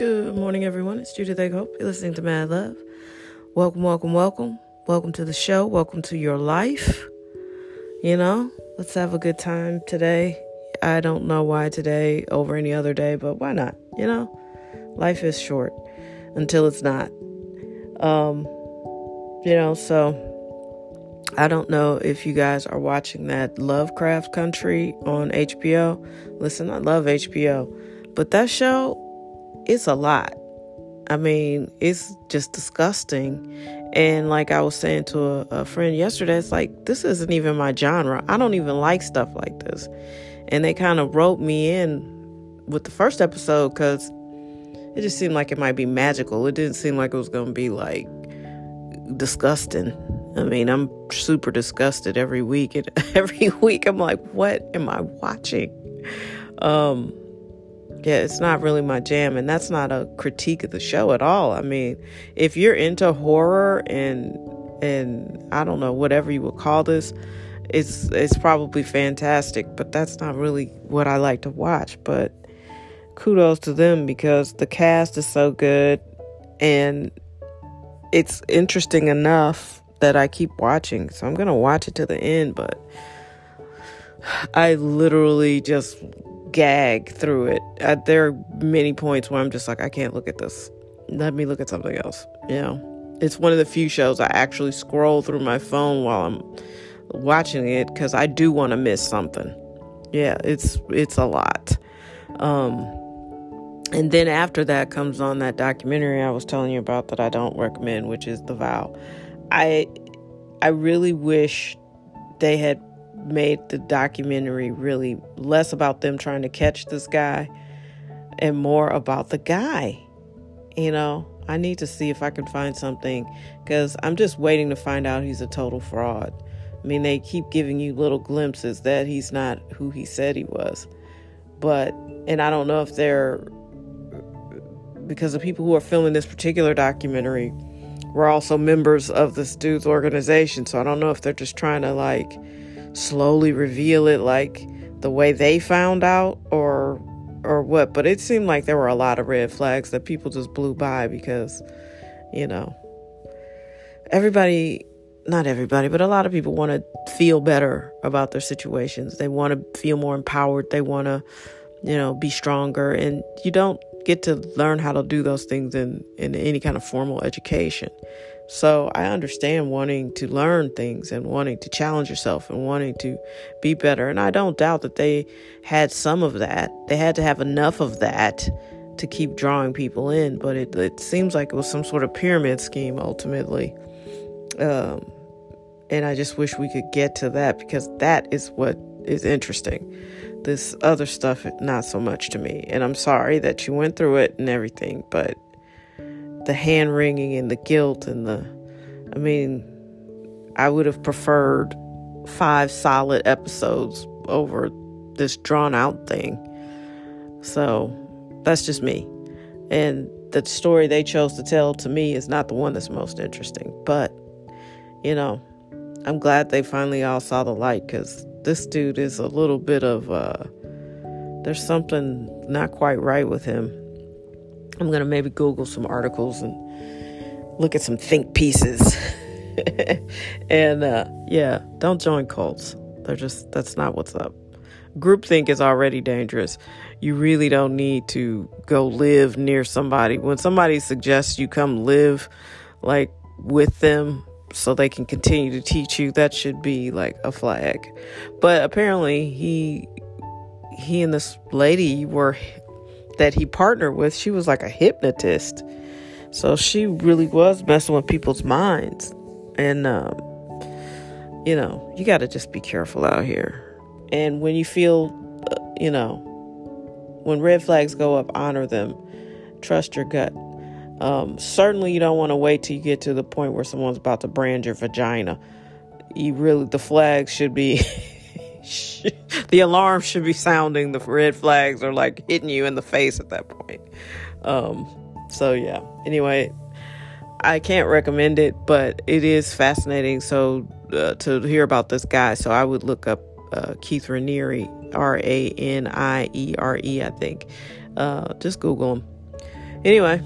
Good morning, everyone. It's Judith Egg Hope. You're listening to Mad Love. Welcome, welcome, welcome. Welcome to the show. Welcome to your life. You know, let's have a good time today. I don't know why today over any other day, but why not? You know, life is short until it's not. Um, you know, so I don't know if you guys are watching that Lovecraft Country on HBO. Listen, I love HBO, but that show it's a lot. I mean, it's just disgusting. And like I was saying to a, a, friend yesterday, it's like, this isn't even my genre. I don't even like stuff like this. And they kind of wrote me in with the first episode because it just seemed like it might be magical. It didn't seem like it was going to be like disgusting. I mean, I'm super disgusted every week. And every week I'm like, what am I watching? Um, yeah, it's not really my jam, and that's not a critique of the show at all. I mean, if you're into horror and and I don't know whatever you would call this, it's it's probably fantastic, but that's not really what I like to watch. But kudos to them because the cast is so good and it's interesting enough that I keep watching. So I'm going to watch it to the end, but I literally just gag through it. Uh, there are many points where I'm just like, I can't look at this. Let me look at something else. You know, it's one of the few shows I actually scroll through my phone while I'm watching it because I do want to miss something. Yeah, it's it's a lot. Um, and then after that comes on that documentary I was telling you about that I don't recommend, which is The Vow. I I really wish they had made the documentary really less about them trying to catch this guy and more about the guy. You know, I need to see if I can find something because I'm just waiting to find out he's a total fraud. I mean, they keep giving you little glimpses that he's not who he said he was. But, and I don't know if they're, because the people who are filming this particular documentary were also members of this dude's organization. So I don't know if they're just trying to like, slowly reveal it like the way they found out or or what. But it seemed like there were a lot of red flags that people just blew by because you know everybody not everybody but a lot of people want to feel better about their situations. They want to feel more empowered. They want to you know be stronger. And you don't get to learn how to do those things in in any kind of formal education so I understand wanting to learn things and wanting to challenge yourself and wanting to be better. And I don't doubt that they had some of that. They had to have enough of that to keep drawing people in. But it, it seems like it was some sort of pyramid scheme ultimately. Um, and I just wish we could get to that because that is what is interesting. This other stuff, not so much to me. And I'm sorry that you went through it and everything, but the hand wringing and the guilt and the I mean, I would have preferred five solid episodes over this drawn out thing. So that's just me. And the story they chose to tell to me is not the one that's most interesting. But, you know, I'm glad they finally all saw the light because this dude is a little bit of, uh, there's something not quite right with him. I'm going to maybe Google some articles and look at some think pieces. and uh, yeah, don't join cults. They're just, that's not what's up. Groupthink is already dangerous. You really don't need to go live near somebody. When somebody suggests you come live like with them so they can continue to teach you, that should be like a flag. But apparently he he and this lady were that he partnered with, she was like a hypnotist. So she really was messing with people's minds. And, um, you know, you got to just be careful out here. And when you feel, uh, you know, when red flags go up, honor them. Trust your gut. Um, certainly, you don't want to wait till you get to the point where someone's about to brand your vagina. You really, the flags should be the alarm should be sounding. The red flags are like hitting you in the face at that point. Um, so yeah. Anyway, I can't recommend it, but it is fascinating. So uh, to hear about this guy, so I would look up uh, Keith Raniere, R A N I E R E, I think. Uh, just Google him. Anyway,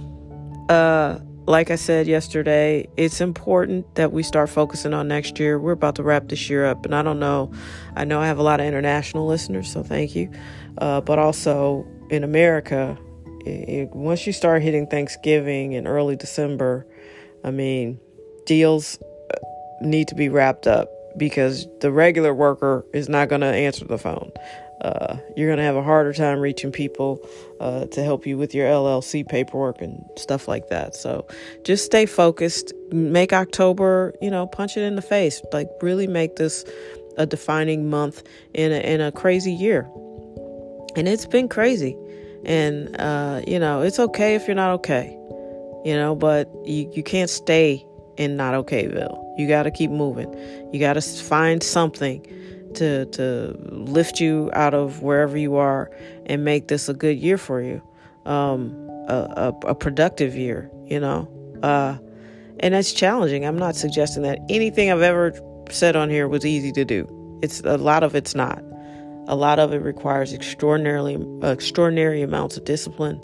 uh, like I said yesterday, it's important that we start focusing on next year. We're about to wrap this year up, and I don't know. I know I have a lot of international listeners, so thank you. Uh, but also in America, it, it, once you start hitting Thanksgiving and early December, I mean, deals uh, need to be wrapped up because the regular worker is not going to answer the phone. Uh, you're going to have a harder time reaching people uh, to help you with your LLC paperwork and stuff like that. So just stay focused. Make October, you know, punch it in the face. Like really make this a defining month in a, in a crazy year. And it's been crazy. And, uh, you know, it's okay if you're not okay, you know, but you, you can't stay in not okayville. You got to keep moving. You got to find something to to lift you out of wherever you are and make this a good year for you, um, a, a, a, productive year. You know, uh, and that's challenging. I'm not suggesting that anything I've ever said on here was easy to do. It's a lot of it's not. A lot of it requires extraordinarily extraordinary amounts of discipline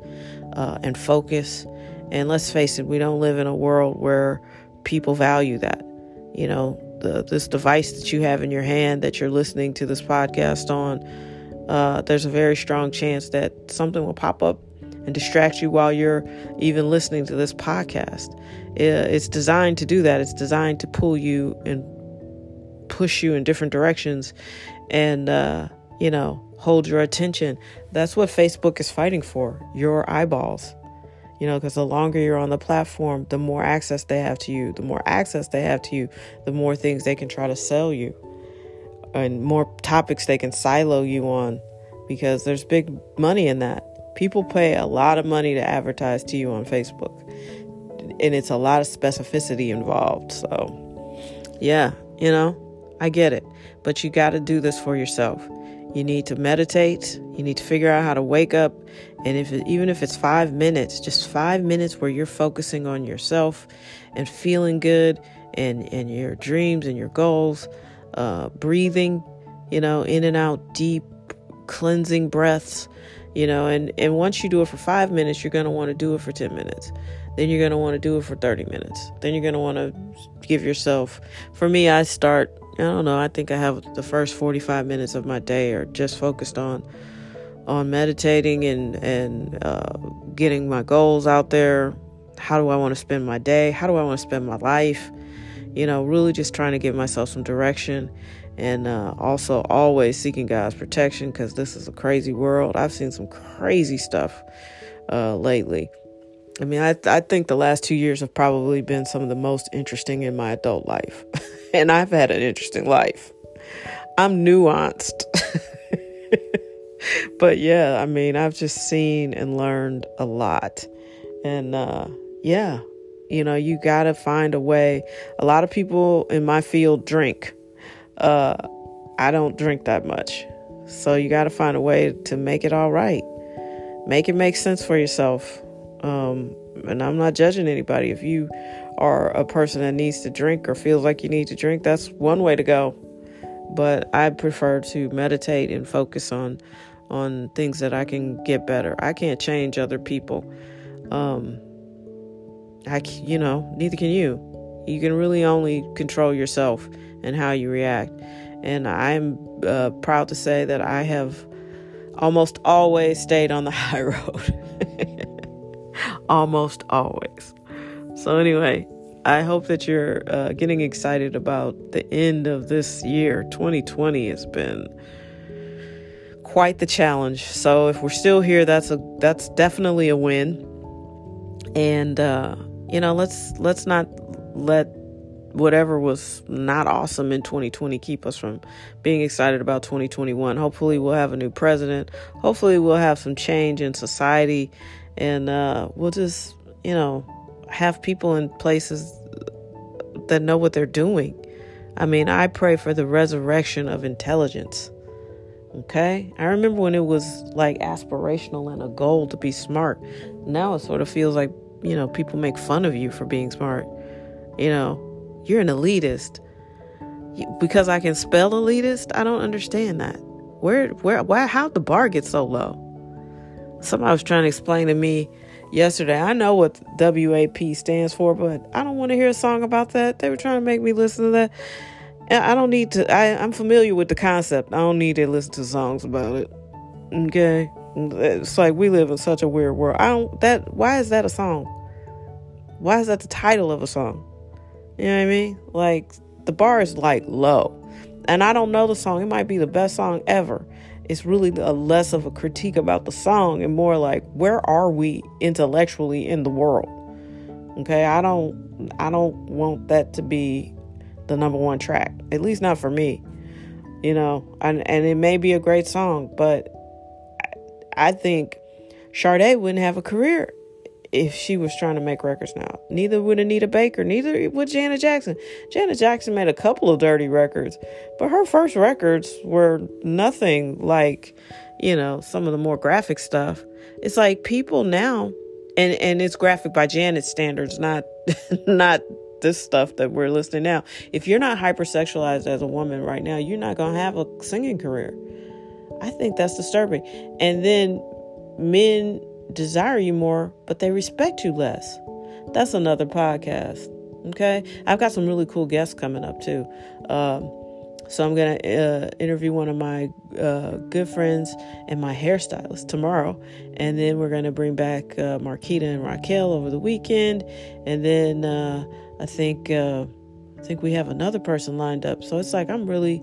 uh, and focus. And let's face it, we don't live in a world where people value that. You know, the, this device that you have in your hand that you're listening to this podcast on, uh, there's a very strong chance that something will pop up and distract you while you're even listening to this podcast. It's designed to do that. It's designed to pull you and push you in different directions and, uh, you know, hold your attention. That's what Facebook is fighting for your eyeballs you know, because the longer you're on the platform, the more access they have to you. The more access they have to you, the more things they can try to sell you, and more topics they can silo you on, because there's big money in that. People pay a lot of money to advertise to you on Facebook, and it's a lot of specificity involved. So, yeah, you know, I get it, but you got to do this for yourself. You need to meditate. You need to figure out how to wake up. And if it, even if it's five minutes, just five minutes where you're focusing on yourself and feeling good and, and your dreams and your goals, uh, breathing, you know, in and out deep, cleansing breaths, you know, and, and once you do it for five minutes, you're going to want to do it for 10 minutes. Then you're going to want to do it for 30 minutes. Then you're going to want to give yourself, for me, I start I don't know. I think I have the first 45 minutes of my day are just focused on on meditating and and uh, getting my goals out there. How do I want to spend my day? How do I want to spend my life? You know, really just trying to give myself some direction and uh, also always seeking God's protection because this is a crazy world. I've seen some crazy stuff uh, lately. I mean, I, I think the last two years have probably been some of the most interesting in my adult life. and I've had an interesting life. I'm nuanced. but yeah, I mean, I've just seen and learned a lot. And uh, yeah, you know, you got to find a way. A lot of people in my field drink. Uh, I don't drink that much. So you got to find a way to make it all right. Make it make sense for yourself. Um, and I'm not judging anybody. If you are a person that needs to drink or feels like you need to drink, that's one way to go. But I prefer to meditate and focus on on things that I can get better. I can't change other people. Um, I, you know, neither can you. You can really only control yourself and how you react. And I'm uh, proud to say that I have almost always stayed on the high road. almost always. So, anyway, I hope that you're uh, getting excited about the end of this year. 2020 has been quite the challenge. So, if we're still here, that's a that's definitely a win. And uh, you know, let's let's not let whatever was not awesome in 2020 keep us from being excited about 2021. Hopefully, we'll have a new president. Hopefully, we'll have some change in society and uh, we'll just you know have people in places that know what they're doing i mean i pray for the resurrection of intelligence okay? I remember when it was like aspirational and a goal to be smart. Now it sort of feels like you know people make fun of you for being smart. You know you're an elitist. Because i can spell elitist? I don't understand that. Where where why how the bar get so low? Somebody was trying to explain to me, yesterday. I know what WAP stands for, but I don't want to hear a song about that. They were trying to make me listen to that. I don't need to, I, I'm familiar with the concept. I don't need to listen to songs about it. Okay? It's like we live in such a weird world. I don't, that, why is that a song? Why is that the title of a song? You know what I mean? Like, the bar is like low. And I don't know the song. It might be the best song ever it's really a less of a critique about the song and more like where are we intellectually in the world okay i don't i don't want that to be the number one track at least not for me you know and, and it may be a great song but i think Sade wouldn't have a career if she was trying to make records now. Neither would Anita Baker, neither would Janet Jackson. Janet Jackson made a couple of dirty records, but her first records were nothing like, you know, some of the more graphic stuff. It's like people now and and it's graphic by Janet's standards, not not this stuff that we're listening now. If you're not hypersexualized as a woman right now, you're not going to have a singing career. I think that's disturbing. And then men desire you more, but they respect you less. That's another podcast. Okay. I've got some really cool guests coming up too. Um, so I'm to uh, interview one of my uh, good friends and my hairstylist tomorrow. And then we're to bring back uh, Marquita and Raquel over the weekend. And then uh, I think uh, I think we have another person lined up. So it's like I'm really,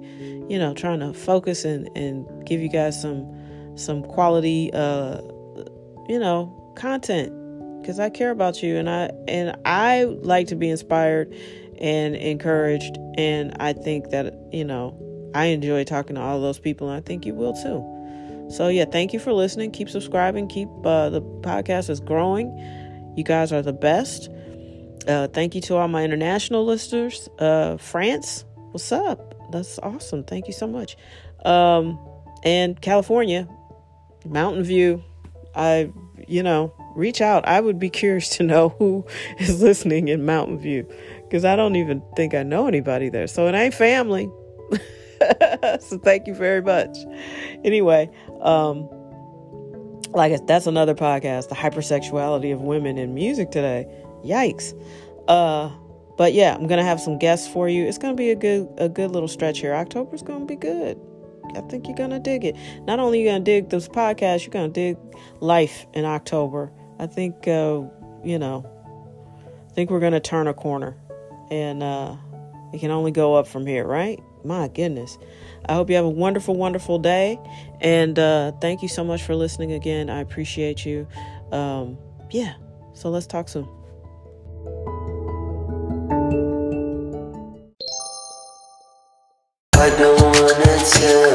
you know, trying to focus and, and give you guys some some quality uh, you know, content because I care about you and I and I like to be inspired and encouraged and I think that you know I enjoy talking to all those people and I think you will too. So yeah, thank you for listening. Keep subscribing. Keep uh, the podcast is growing. You guys are the best. Uh, thank you to all my international listeners. Uh, France, what's up? That's awesome. Thank you so much. Um, and California, Mountain View. I, you know, reach out. I would be curious to know who is listening in Mountain View because I don't even think I know anybody there. So it ain't family. so thank you very much. Anyway, um, like that's another podcast, the hypersexuality of women in music today. Yikes. Uh, but yeah, I'm gonna have some guests for you. It's gonna be a good a good little stretch here. October's gonna be good. I think you're gonna dig it. Not only you're gonna dig this podcast, you're gonna dig life in October. I think uh, you know. I think we're gonna turn a corner, and uh, it can only go up from here, right? My goodness. I hope you have a wonderful, wonderful day, and uh, thank you so much for listening again. I appreciate you. Um, yeah. So let's talk soon. I don't wanna tell